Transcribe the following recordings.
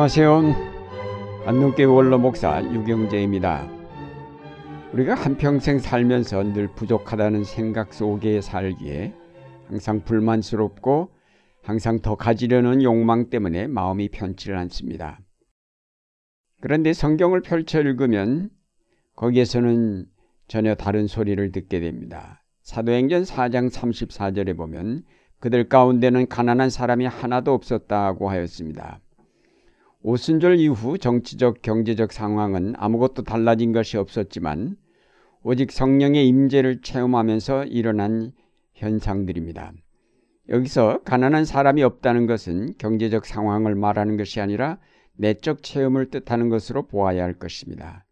안녕하세요. 안동교회 원로 목사 유경재입니다. 우리가 한평생 살면서 늘 부족하다는 생각 속에 살기에 항상 불만스럽고 항상 더 가지려는 욕망 때문에 마음이 편치를 않습니다. 그런데 성경을 펼쳐 읽으면 거기에서는 전혀 다른 소리를 듣게 됩니다. 사도행전 4장 34절에 보면 그들 가운데는 가난한 사람이 하나도 없었다고 하였습니다. 오순절 이후 정치적 경제적 상황은 아무것도 달라진 것이 없었지만 오직 성령의 임재를 체험하면서 일어난 현상들입니다. 여기서 가난한 사람이 없다는 것은 경제적 상황을 말하는 것이 아니라 내적 체험을 뜻하는 것으로 보아야 할 것입니다.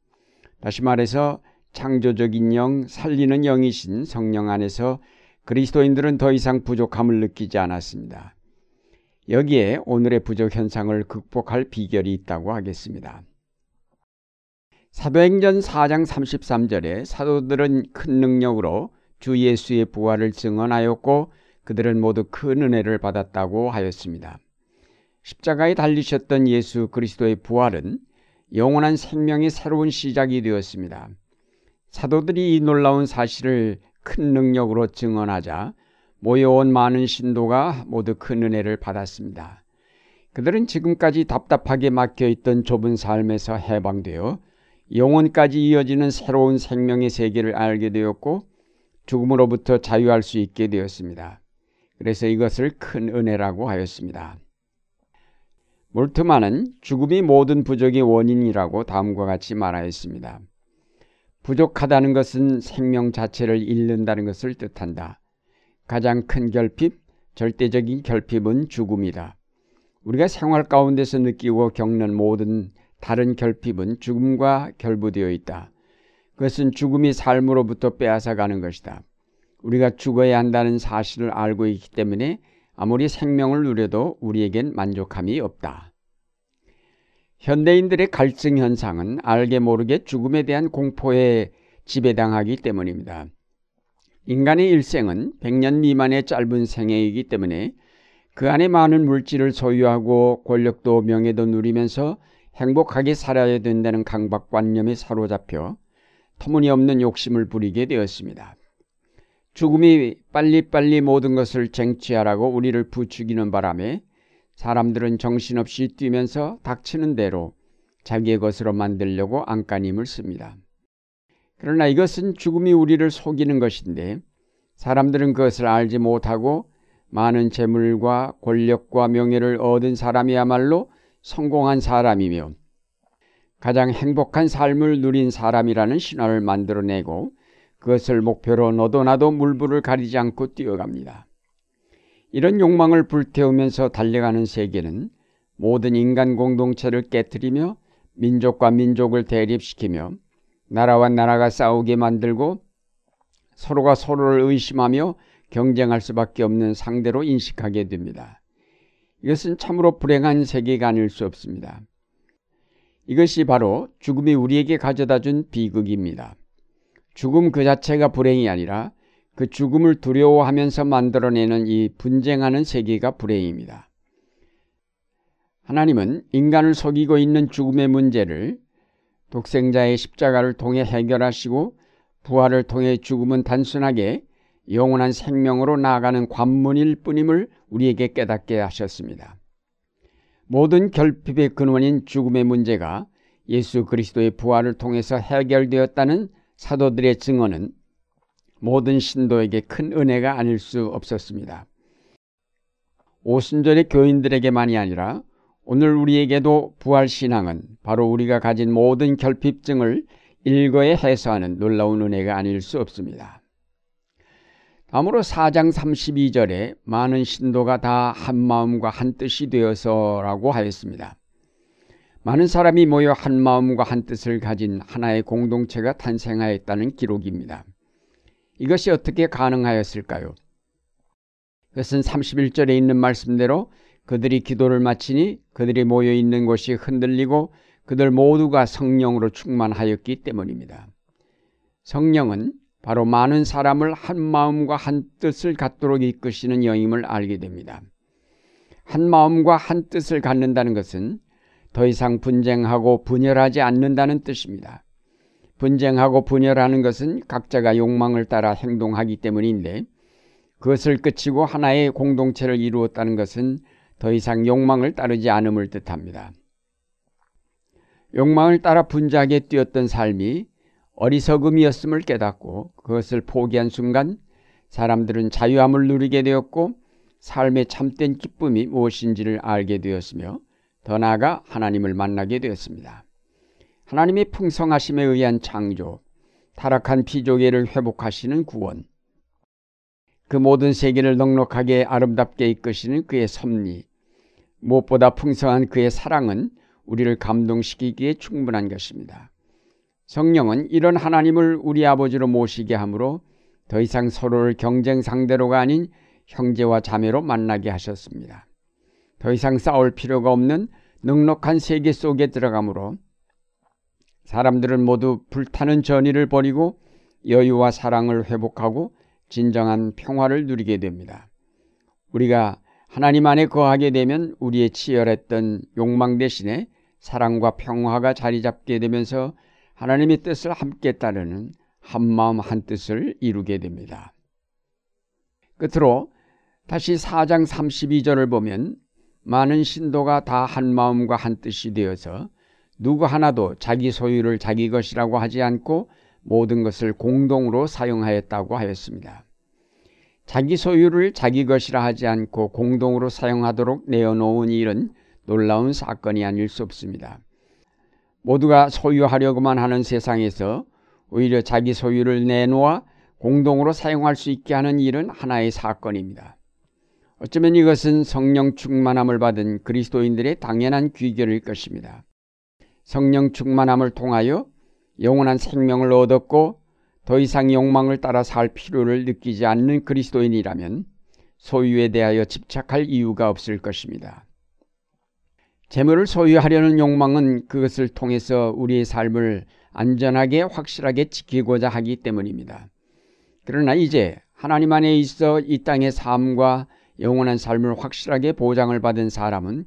다시 말해서 창조적인 영, 살리는 영이신 성령 안에서 그리스도인들은 더 이상 부족함을 느끼지 않았습니다. 여기에 오늘의 부족 현상을 극복할 비결이 있다고 하겠습니다. 사도행전 4장 33절에 사도들은 큰 능력으로 주 예수의 부활을 증언하였고 그들은 모두 큰 은혜를 받았다고 하였습니다. 십자가에 달리셨던 예수 그리스도의 부활은 영원한 생명의 새로운 시작이 되었습니다. 사도들이 이 놀라운 사실을 큰 능력으로 증언하자 모여온 많은 신도가 모두 큰 은혜를 받았습니다. 그들은 지금까지 답답하게 막혀있던 좁은 삶에서 해방되어 영혼까지 이어지는 새로운 생명의 세계를 알게 되었고 죽음으로부터 자유할 수 있게 되었습니다. 그래서 이것을 큰 은혜라고 하였습니다. 몰트만은 죽음이 모든 부족의 원인이라고 다음과 같이 말하였습니다. 부족하다는 것은 생명 자체를 잃는다는 것을 뜻한다. 가장 큰 결핍, 절대적인 결핍은 죽음이다. 우리가 생활 가운데서 느끼고 겪는 모든 다른 결핍은 죽음과 결부되어 있다. 그것은 죽음이 삶으로부터 빼앗아 가는 것이다. 우리가 죽어야 한다는 사실을 알고 있기 때문에 아무리 생명을 누려도 우리에겐 만족함이 없다. 현대인들의 갈증 현상은 알게 모르게 죽음에 대한 공포에 지배당하기 때문입니다. 인간의 일생은 100년 미만의 짧은 생애이기 때문에 그 안에 많은 물질을 소유하고 권력도 명예도 누리면서 행복하게 살아야 된다는 강박관념에 사로잡혀 터무니없는 욕심을 부리게 되었습니다. 죽음이 빨리빨리 모든 것을 쟁취하라고 우리를 부추기는 바람에 사람들은 정신없이 뛰면서 닥치는 대로 자기의 것으로 만들려고 안간힘을 씁니다. 그러나 이것은 죽음이 우리를 속이는 것인데 사람들은 그것을 알지 못하고 많은 재물과 권력과 명예를 얻은 사람이야말로 성공한 사람이며 가장 행복한 삶을 누린 사람이라는 신화를 만들어내고 그것을 목표로 너도 나도 물불을 가리지 않고 뛰어갑니다. 이런 욕망을 불태우면서 달려가는 세계는 모든 인간 공동체를 깨뜨리며 민족과 민족을 대립시키며 나라와 나라가 싸우게 만들고 서로가 서로를 의심하며 경쟁할 수밖에 없는 상대로 인식하게 됩니다. 이것은 참으로 불행한 아닐 수 없습니다. 이것이 바로 죽음이 우리에게 가져다 준 비극입니다. 죽음 그 자체가 불행이 아니라 그 죽음을 두려워하면서 만들어내는 이 분쟁하는 세계가 불행입니다. 하나님은 인간을 속이고 있는 죽음의 문제를 독생자의 십자가를 통해 해결하시고 부활을 통해 죽음은 단순하게 영원한 생명으로 나아가는 관문일 뿐임을 우리에게 깨닫게 하셨습니다. 모든 결핍의 근원인 죽음의 문제가 예수 그리스도의 부활을 통해서 해결되었다는 사도들의 증언은 모든 신도에게 큰 은혜가 아닐 수 없었습니다. 오순절의 교인들에게만이 아니라 오늘 우리에게도 부활신앙은 바로 우리가 가진 모든 결핍증을 일거에 해소하는 놀라운 은혜가 아닐 수 없습니다. 다음으로 4장 32절에 많은 신도가 다 한마음과 한뜻이 되어서 라고 하였습니다. 많은 사람이 모여 한마음과 한뜻을 가진 하나의 공동체가 탄생하였다는 기록입니다. 이것이 어떻게 가능하였을까요? 그것은 31절에 있는 말씀대로 그들이 기도를 마치니 그들이 모여 있는 곳이 흔들리고 그들 모두가 성령으로 충만하였기 때문입니다. 성령은 바로 많은 사람을 한 마음과 한 뜻을 갖도록 이끄시는 영임을 알게 됩니다. 한 마음과 한 뜻을 갖는다는 것은 더 이상 분쟁하고 분열하지 않는다는 뜻입니다. 분쟁하고 분열하는 것은 각자가 욕망을 따라 행동하기 때문인데 그것을 끝이고 하나의 공동체를 이루었다는 것은 더 이상 욕망을 따르지 않음을 뜻합니다. 욕망을 따라 분주하게 뛰었던 삶이 어리석음이었음을 깨닫고 그것을 포기한 순간 사람들은 자유함을 누리게 되었고 삶의 참된 기쁨이 무엇인지를 알게 되었으며 더 나아가 하나님을 만나게 되었습니다. 하나님의 풍성하심에 의한 창조, 타락한 피조계를 회복하시는 구원, 그 모든 세계를 넉넉하게 아름답게 이끄시는 그의 섭리, 무엇보다 풍성한 그의 사랑은 우리를 감동시키기에 충분한 것입니다. 성령은 이런 하나님을 우리 아버지로 모시게 하므로 더 이상 서로를 경쟁 상대로가 아닌 형제와 자매로 만나게 하셨습니다. 더 이상 싸울 필요가 없는 넉넉한 세계 속에 들어가므로 사람들은 모두 불타는 전의를 버리고 여유와 사랑을 회복하고 진정한 평화를 누리게 됩니다. 우리가 하나님 안에 거하게 되면 우리의 치열했던 욕망 대신에 사랑과 평화가 자리 잡게 되면서 하나님의 뜻을 함께 따르는 한 마음 한 뜻을 이루게 됩니다. 끝으로 다시 4장 32절을 보면 많은 신도가 다 한 마음과 한 뜻이 되어서 누구 하나도 자기 소유를 자기 것이라고 하지 않고 모든 것을 공동으로 사용하였다고 하였습니다. 자기 소유를 자기 것이라 하지 않고 공동으로 사용하도록 내어놓은 일은 놀라운 사건이 아닐 수 없습니다. 모두가 소유하려고만 하는 세상에서 오히려 자기 소유를 내놓아 공동으로 사용할 수 있게 하는 일은 하나의 사건입니다. 어쩌면 이것은 성령 충만함을 받은 그리스도인들의 당연한 귀결일 것입니다. 성령 충만함을 통하여 영원한 생명을 얻었고 더 이상 욕망을 따라 살 필요를 느끼지 않는 그리스도인이라면 소유에 대하여 집착할 이유가 없을 것입니다. 재물을 소유하려는 욕망은 그것을 통해서 우리의 삶을 안전하게 확실하게 지키고자 하기 때문입니다. 그러나 이제 하나님 안에 있어 이 땅의 삶과 영원한 삶을 확실하게 보장을 받은 사람은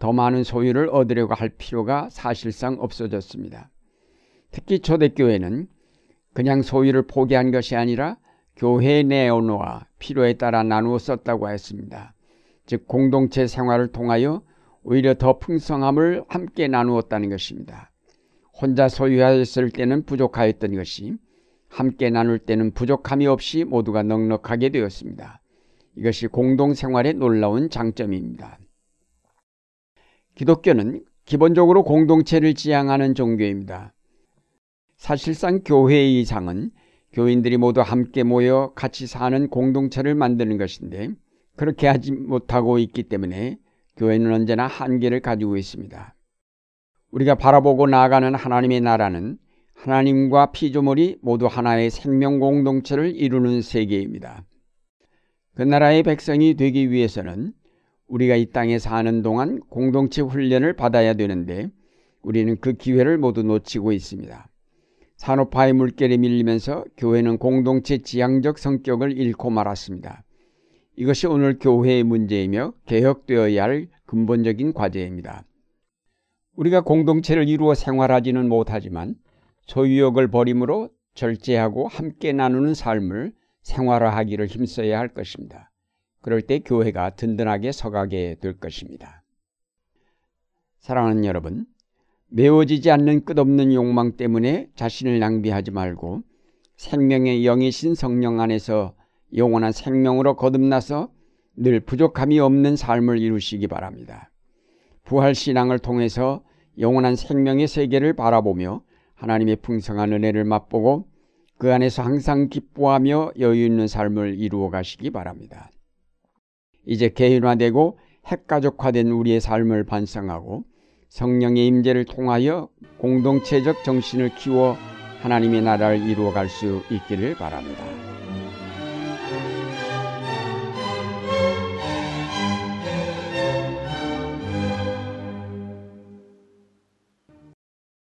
더 많은 소유를 얻으려고 할 필요가 사실상 없어졌습니다. 특히 초대교회는 그냥 소유를 포기한 것이 아니라 교회에 내어놓아 필요에 따라 나누어 썼다고 했습니다. 즉 공동체 생활을 통하여 오히려 더 풍성함을 함께 나누었다는 것입니다. 혼자 소유하였을 때는 부족하였던 것이 함께 나눌 때는 부족함이 없이 모두가 넉넉하게 되었습니다. 이것이 공동 생활의 놀라운 장점입니다. 기독교는 기본적으로 공동체를 지향하는 종교입니다. 사실상 교회의 이상은 교인들이 모두 함께 모여 같이 사는 공동체를 만드는 것인데 그렇게 하지 못하고 있기 때문에 교회는 언제나 한계를 가지고 있습니다. 우리가 바라보고 나아가는 하나님의 나라는 하나님과 피조물이 모두 하나의 생명 공동체를 이루는 세계입니다. 그 나라의 백성이 되기 위해서는 우리가 이 땅에 사는 동안 공동체 훈련을 받아야 되는데 우리는 그 기회를 모두 놓치고 있습니다. 산업화의 물결에 밀리면서 교회는 공동체 지향적 성격을 잃고 말았습니다. 이것이 오늘 교회의 문제이며 개혁되어야 할 근본적인 과제입니다. 우리가 공동체를 이루어 생활하지는 못하지만 소유욕을 버림으로 절제하고 함께 나누는 삶을 생활화하기를 힘써야 할 것입니다. 그럴 때 교회가 든든하게 서가게 될 것입니다. 사랑하는 여러분, 메워지지 않는 끝없는 욕망 때문에 자신을 낭비하지 말고 생명의 영이신 성령 안에서 영원한 생명으로 거듭나서 늘 부족함이 없는 삶을 이루시기 바랍니다. 부활 신앙을 통해서 영원한 생명의 세계를 바라보며 하나님의 풍성한 은혜를 맛보고 그 안에서 항상 기뻐하며 여유 있는 삶을 이루어 가시기 바랍니다. 이제 개인화되고 핵가족화된 우리의 삶을 반성하고 성령의 임재를 통하여 공동체적 정신을 키워 하나님의 나라를 이루어 갈 수 있기를 바랍니다.